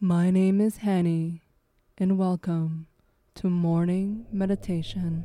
My name is Hani, and welcome to Morning Meditation.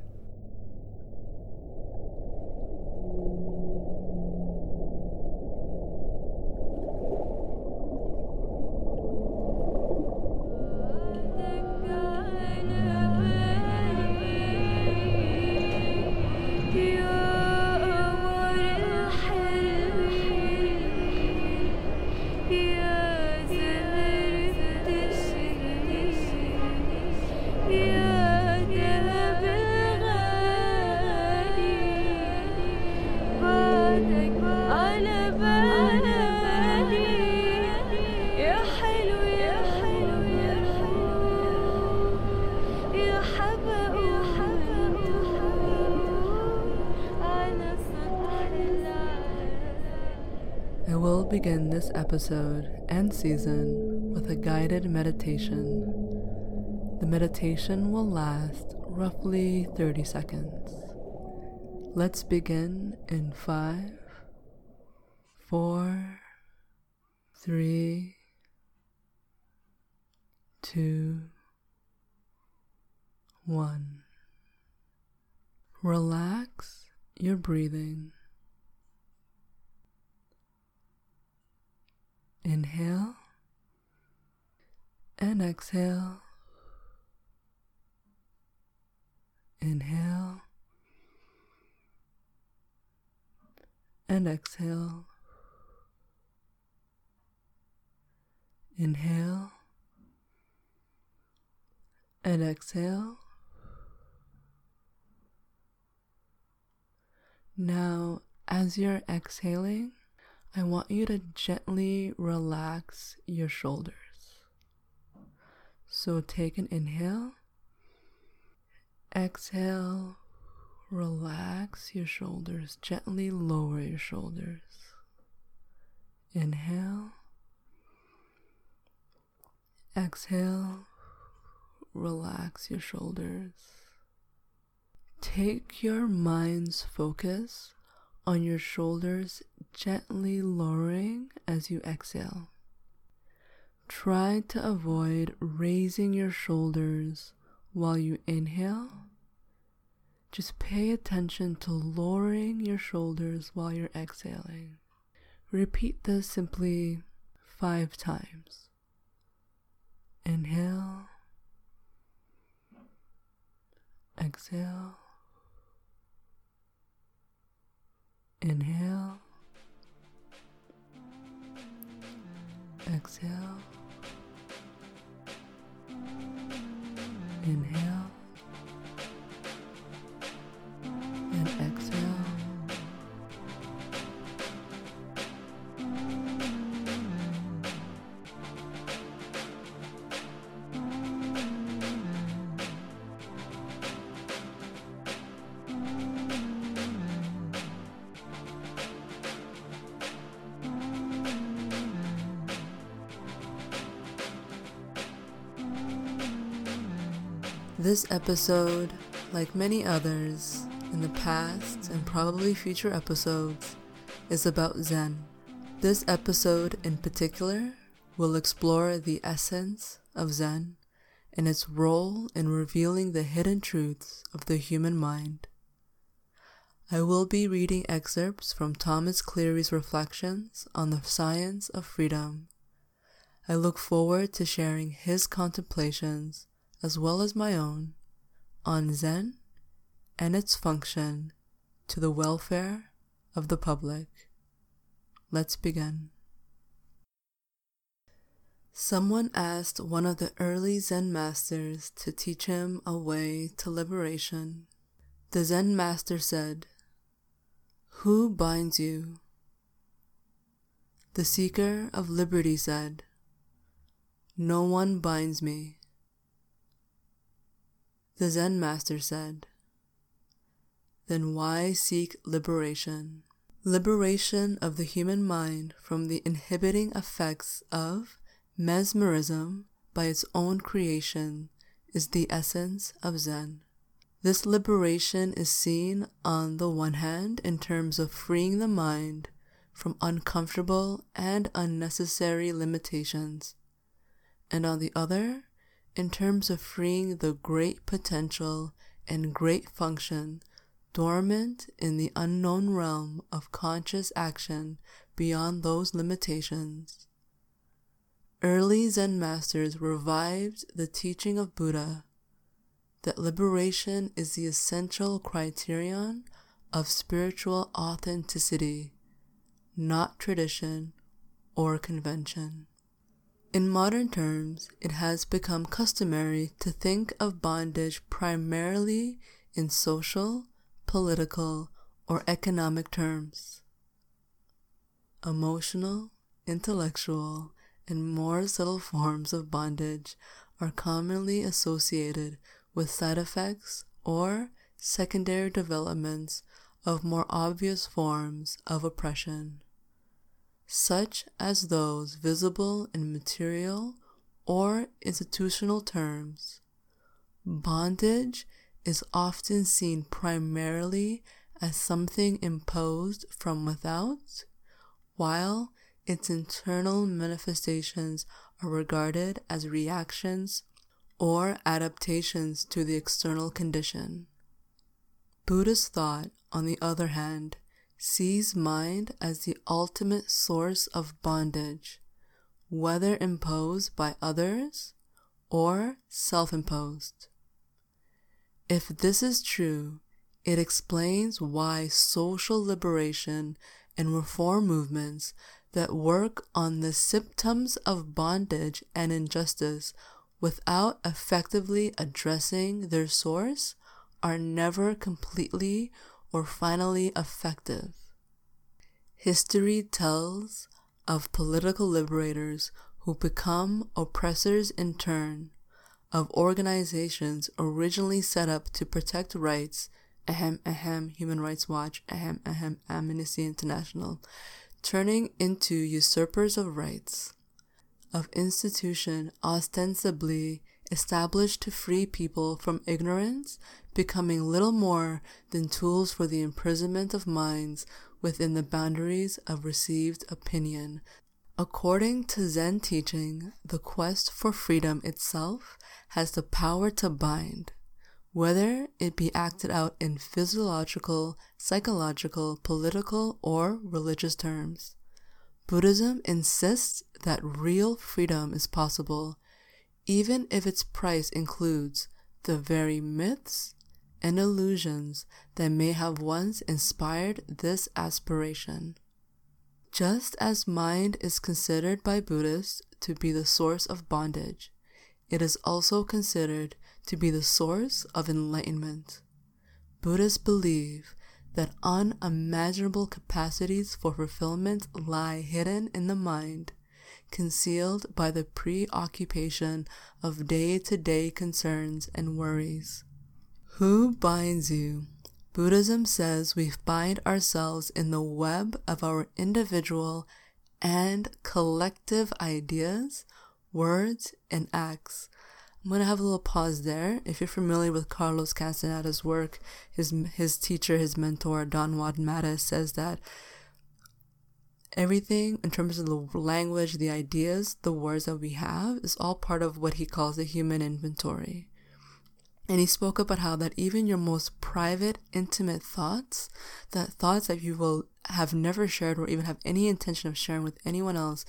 This episode and season with a guided meditation. The meditation will last roughly 30 seconds. Let's begin in five, four, three, two, one. Relax your breathing. Inhale and exhale. Inhale and exhale. Inhale and exhale. Now, as you're exhaling, I want you to gently relax your shoulders. So take an inhale, exhale, relax your shoulders, gently lower your shoulders. Inhale, exhale, relax your shoulders. Take your mind's focus on your shoulders, gently lowering as you exhale. Try to avoid raising your shoulders while you inhale. Just pay attention to lowering your shoulders while you're exhaling. Repeat this simply five times. Inhale, exhale. Inhale, This episode, like many others in the past and probably future episodes, is about Zen. This episode in particular will explore the essence of Zen and its role in revealing the hidden truths of the human mind. I will be reading excerpts from Thomas Cleary's reflections on the science of freedom. I look forward to sharing his contemplations as well as my own, on Zen and its function to the welfare of the public. Let's begin. Someone asked one of the early Zen masters to teach him a way to liberation. The Zen master said, Who binds you? The seeker of liberty said, No one binds me. The Zen master said, Then why seek liberation? Liberation of the human mind from the inhibiting effects of mesmerism by its own creation is the essence of Zen. This liberation is seen on the one hand in terms of freeing the mind from uncomfortable and unnecessary limitations, and on the other, in terms of freeing the great potential and great function dormant in the unknown realm of conscious action beyond those limitations. Early Zen masters revived the teaching of Buddha that liberation is the essential criterion of spiritual authenticity, not tradition or convention. In modern terms, it has become customary to think of bondage primarily in social, political, or economic terms. Emotional, intellectual, and more subtle forms of bondage are commonly associated with side effects or secondary developments of more obvious forms of oppression such as those visible in material or institutional terms. Bondage is often seen primarily as something imposed from without, while its internal manifestations are regarded as reactions or adaptations to the external condition. Buddhist thought, on the other hand, sees mind as the ultimate source of bondage, whether imposed by others or self imposed. If this is true, it explains why social liberation and reform movements that work on the symptoms of bondage and injustice without effectively addressing their source are never completely or finally effective. History tells of political liberators who become oppressors in turn, of organizations originally set up to protect rights, ahem ahem Human Rights Watch, ahem ahem Amnesty International, turning into usurpers of rights, of institution ostensibly established to free people from ignorance, becoming little more than tools for the imprisonment of minds within the boundaries of received opinion. According to Zen teaching, the quest for freedom itself has the power to bind, whether it be acted out in physiological, psychological, political, or religious terms. Buddhism insists that real freedom is possible even if its price includes the very myths and illusions that may have once inspired this aspiration. Just as mind is considered by Buddhists to be the source of bondage, it is also considered to be the source of enlightenment. Buddhists believe that unimaginable capacities for fulfillment lie hidden in the mind concealed by the preoccupation of day to day concerns and worries. Who binds you? Buddhism says we bind ourselves in the web of our individual and collective ideas, words, and acts. I'm going to have a little pause there. If you're familiar with Carlos Castaneda's work, his, his teacher, his mentor, Don Juan Matus, says that everything in terms of the language, the ideas, the words that we have is all part of what he calls the human inventory. And he spoke about how that even your most private, intimate thoughts, that thoughts that you will have never shared or even have any intention of sharing with anyone else,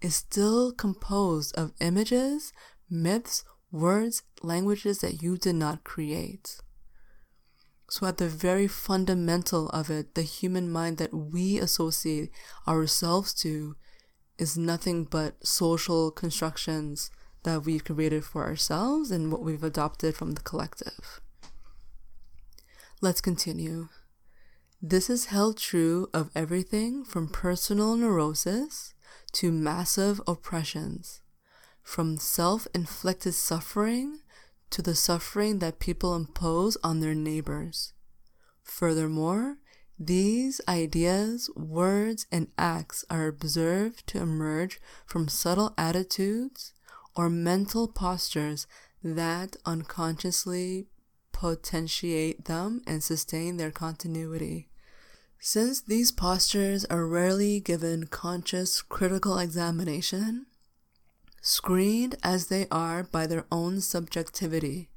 is still composed of images, myths, words, languages that you did not create. So, at the very fundamental of it, the human mind that we associate ourselves to is nothing but social constructions that we've created for ourselves and what we've adopted from the collective. Let's continue. This is held true of everything from personal neurosis to massive oppressions, from self inflicted suffering to the suffering that people impose on their neighbors. Furthermore, these ideas, words, and acts are observed to emerge from subtle attitudes or mental postures that unconsciously potentiate them and sustain their continuity. Since these postures are rarely given conscious critical examination, Screened as they are by their own subjectivity,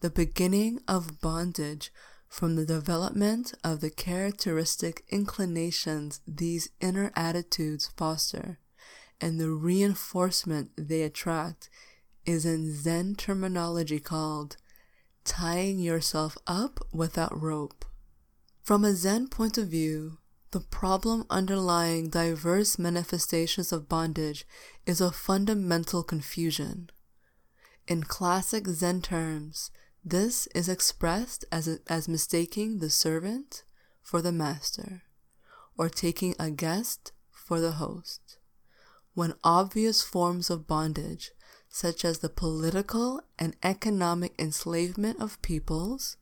the beginning of bondage from the development of the characteristic inclinations these inner attitudes foster and the reinforcement they attract is in Zen terminology called tying yourself up without rope. From a Zen point of view, the problem underlying diverse manifestations of bondage is a fundamental confusion. In classic Zen terms, this is expressed as, a, as mistaking the servant for the master, or taking a guest for the host. When obvious forms of bondage, such as the political and economic enslavement of peoples,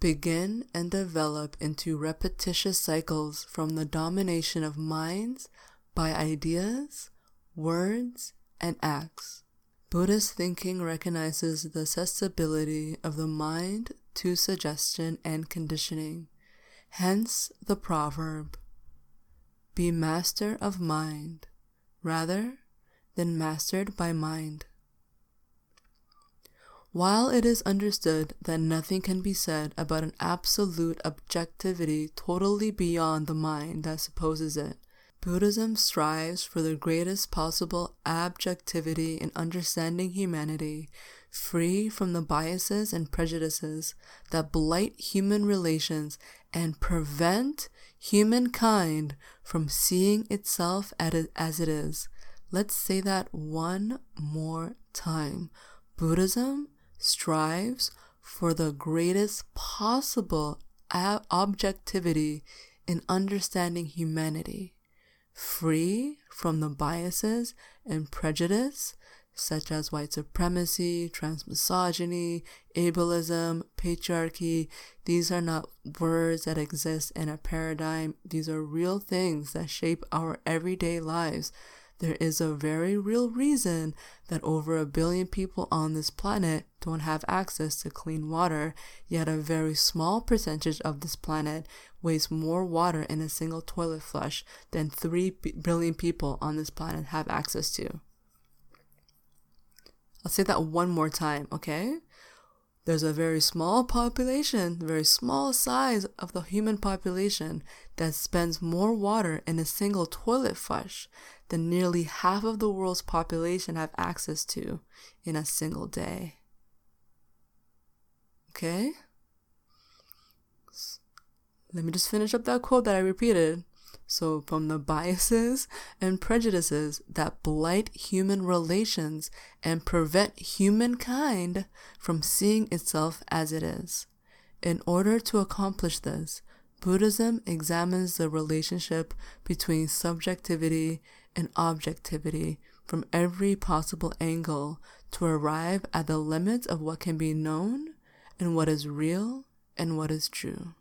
begin and develop into repetitious cycles from the domination of minds by ideas, words, and acts. Buddhist thinking recognizes the susceptibility of the mind to suggestion and conditioning. Hence the proverb Be master of mind rather than mastered by mind. While it is understood that nothing can be said about an absolute objectivity totally beyond the mind that supposes it, Buddhism strives for the greatest possible objectivity in understanding humanity, free from the biases and prejudices that blight human relations and prevent humankind from seeing itself as it is. Let's say that one more time. Buddhism strives for the greatest possible objectivity in understanding humanity free from the biases and prejudice such as white supremacy, transmisogyny, ableism, patriarchy. These are not words that exist in a paradigm. These are real things that shape our everyday lives. There is a very real reason that over a billion people on this planet don't have access to clean water, yet a very small percentage of this planet wastes more water in a single toilet flush than 3 billion people on this planet have access to. I'll say that one more time, okay? There's a very small population, very small size of the human population that spends more water in a single toilet flush than nearly half of the world's population have access to in a single day. Okay? Let me just finish up that quote that I repeated. So, from the biases and prejudices that blight human relations and prevent humankind from seeing itself as it is. In order to accomplish this, Buddhism examines the relationship between subjectivity and objectivity from every possible angle to arrive at the limits of what can be known and what is real and what is true.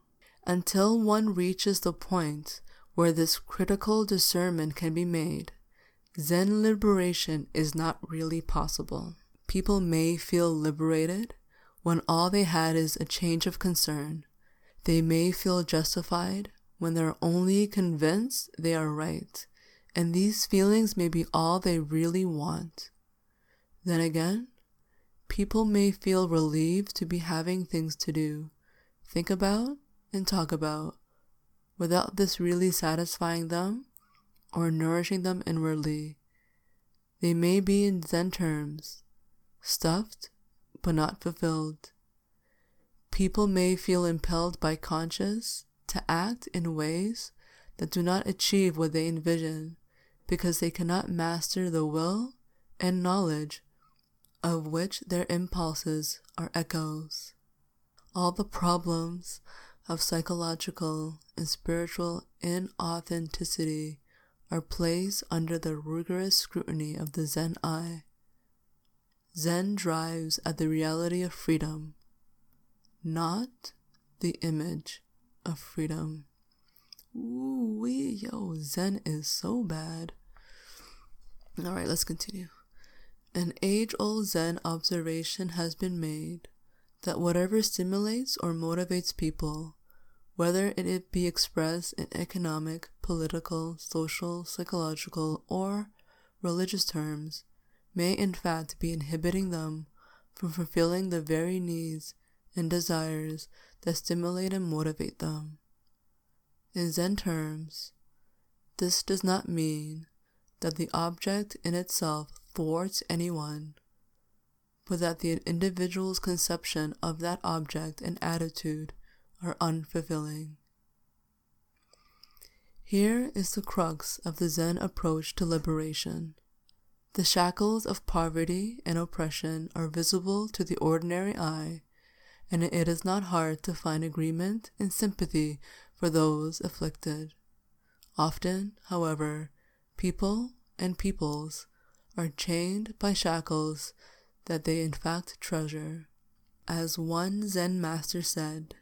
Until one reaches the point where this critical discernment can be made, Zen liberation is not really possible. People may feel liberated when all they had is a change of concern. They may feel justified when they're only convinced they are right, and these feelings may be all they really want. Then again, people may feel relieved to be having things to do, think about, and talk about, without this really satisfying them or nourishing them inwardly. They may be in Zen terms, stuffed but not fulfilled. People may feel impelled by conscience to act in ways that do not achieve what they envision because they cannot master the will and knowledge of which their impulses are echoes. All the problems of psychological and spiritual inauthenticity are placed under the rigorous scrutiny of the Zen eye. Zen drives at the reality of freedom, not the image of freedom. Ooh, wee, yo, Zen is so bad. All right, let's continue. An age old Zen observation has been made that whatever stimulates or motivates people whether it be expressed in economic, political, social, psychological, or religious terms, may in fact be inhibiting them from fulfilling the very needs and desires that stimulate and motivate them. In Zen terms, this does not mean that the object in itself thwarts anyone, but that the individual's conception of that object and attitude are unfulfilling. Here is the crux of the Zen approach to liberation. The shackles of poverty and oppression are visible to the ordinary eye, and it is not hard to find agreement and sympathy for those afflicted. Often, however, people and peoples are chained by shackles that they in fact treasure. As one Zen master said,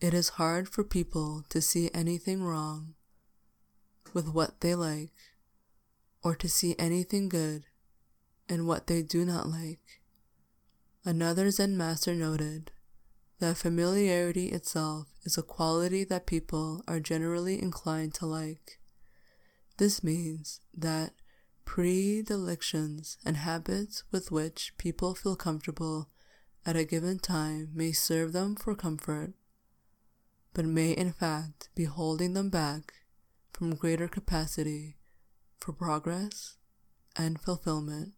it is hard for people to see anything wrong with what they like, or to see anything good in what they do not like. Another Zen master noted that familiarity itself is a quality that people are generally inclined to like. This means that predilections and habits with which people feel comfortable at a given time may serve them for comfort, but may in fact be holding them back from greater capacity for progress and fulfillment.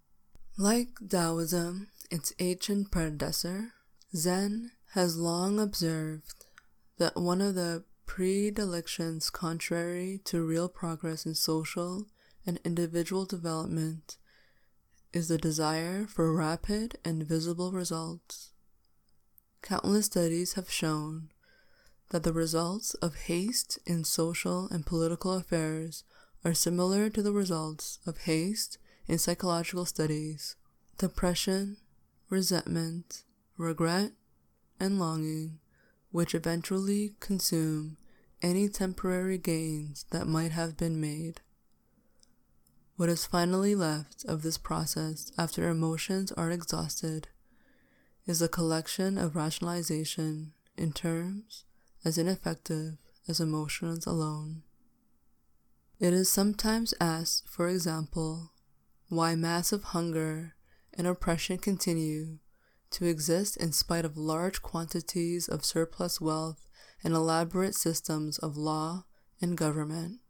Like Taoism, its ancient predecessor, Zen has long observed that one of the predilections contrary to real progress in social and individual development is the desire for rapid and visible results. Countless studies have shown that the results of haste in social and political affairs are similar to the results of haste in psychological studies. Depression, resentment, regret, and longing, which eventually consume any temporary gains that might have been made. What is finally left of this process after emotions are exhausted is a collection of rationalization in terms as ineffective as emotions alone. It is sometimes asked, for example, why massive hunger and oppression continue to exist in spite of large quantities of surplus wealth and elaborate systems of law and government.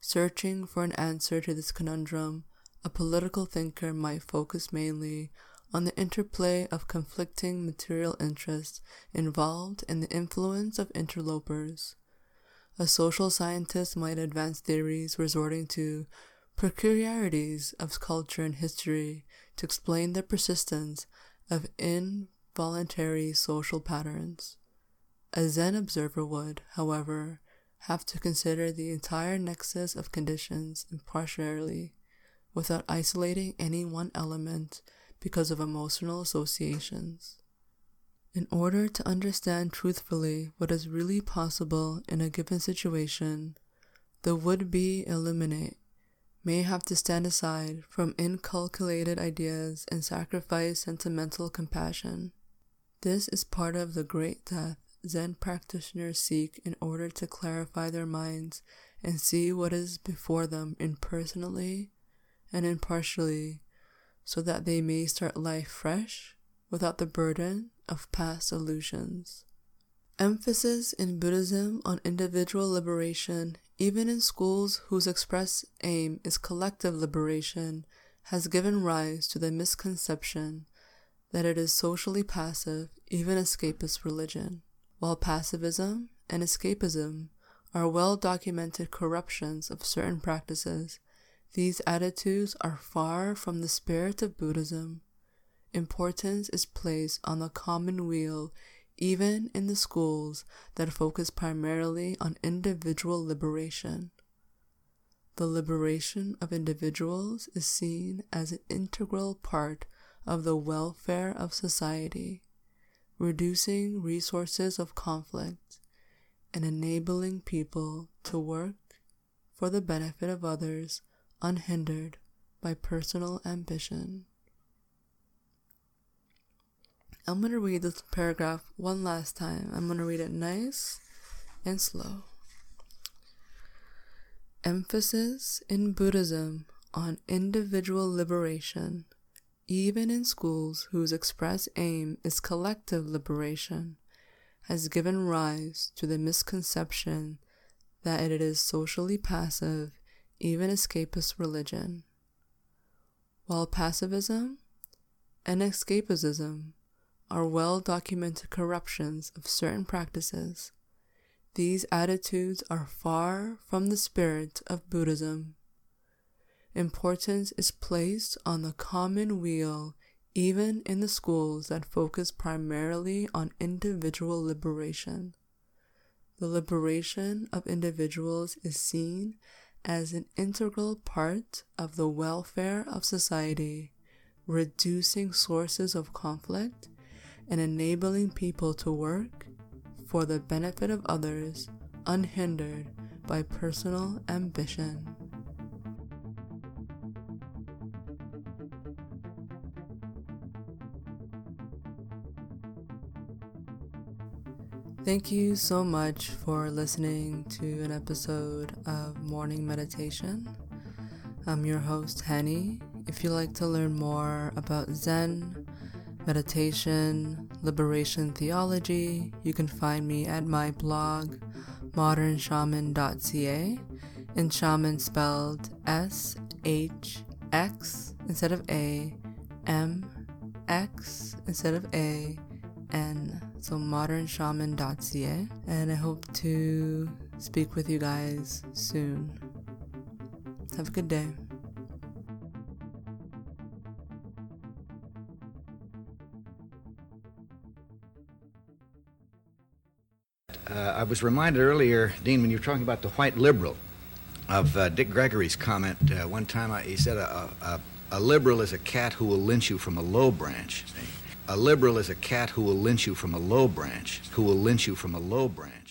Searching for an answer to this conundrum, a political thinker might focus mainly on the interplay of conflicting material interests involved in the influence of interlopers. A social scientist might advance theories resorting to peculiarities of culture and history to explain the persistence of involuntary social patterns. A Zen observer would, however, have to consider the entire nexus of conditions impartially without isolating any one element because of emotional associations. In order to understand truthfully what is really possible in a given situation, the would be illuminate may have to stand aside from inculcated ideas and sacrifice sentimental compassion. This is part of the great death Zen practitioners seek in order to clarify their minds and see what is before them impersonally and impartially, so that they may start life fresh without the burden of past illusions. Emphasis in Buddhism on individual liberation even in schools whose express aim is collective liberation, has given rise to the misconception that it is socially passive, even escapist religion. While passivism and escapism are well documented corruptions of certain practices, these attitudes are far from the spirit of Buddhism. Importance is placed on the common weal even in the schools that focus primarily on individual liberation. The liberation of individuals is seen as an integral part of the welfare of society, reducing resources of conflict and enabling people to work for the benefit of others unhindered by personal ambition. I'm to read this paragraph one last time. I'm to read it nice and slow. Emphasis in Buddhism on individual liberation, even in schools whose express aim is collective liberation, has given rise to the misconception that it is socially passive, even escapist religion. While passivism and escapism are well documented corruptions of certain practices, these attitudes are far from the spirit of Buddhism. Importance is placed on the common weal even in the schools that focus primarily on individual liberation. The liberation of individuals is seen as an integral part of the welfare of society, reducing sources of conflict and enabling people to work for the benefit of others unhindered by personal ambition. Thank you so much for listening to an episode of Morning Meditation. I'm your host, Hani. If you'd like to learn more about Zen, meditation, liberation theology, you can find me at my blog, modernshaman.ca, and shaman spelled S H X instead of A, M X instead of A, N so modernshaman.ca, and I hope to speak with you guys soon. Have a good day. I was reminded earlier, Dean, when you were talking about the white liberal, of uh, Dick Gregory's comment. Uh, one time I, he said, a, a, a, liberal is a cat who will lynch you from a low branch. A liberal is a cat who will lynch you from a low branch, who will lynch you from a low branch.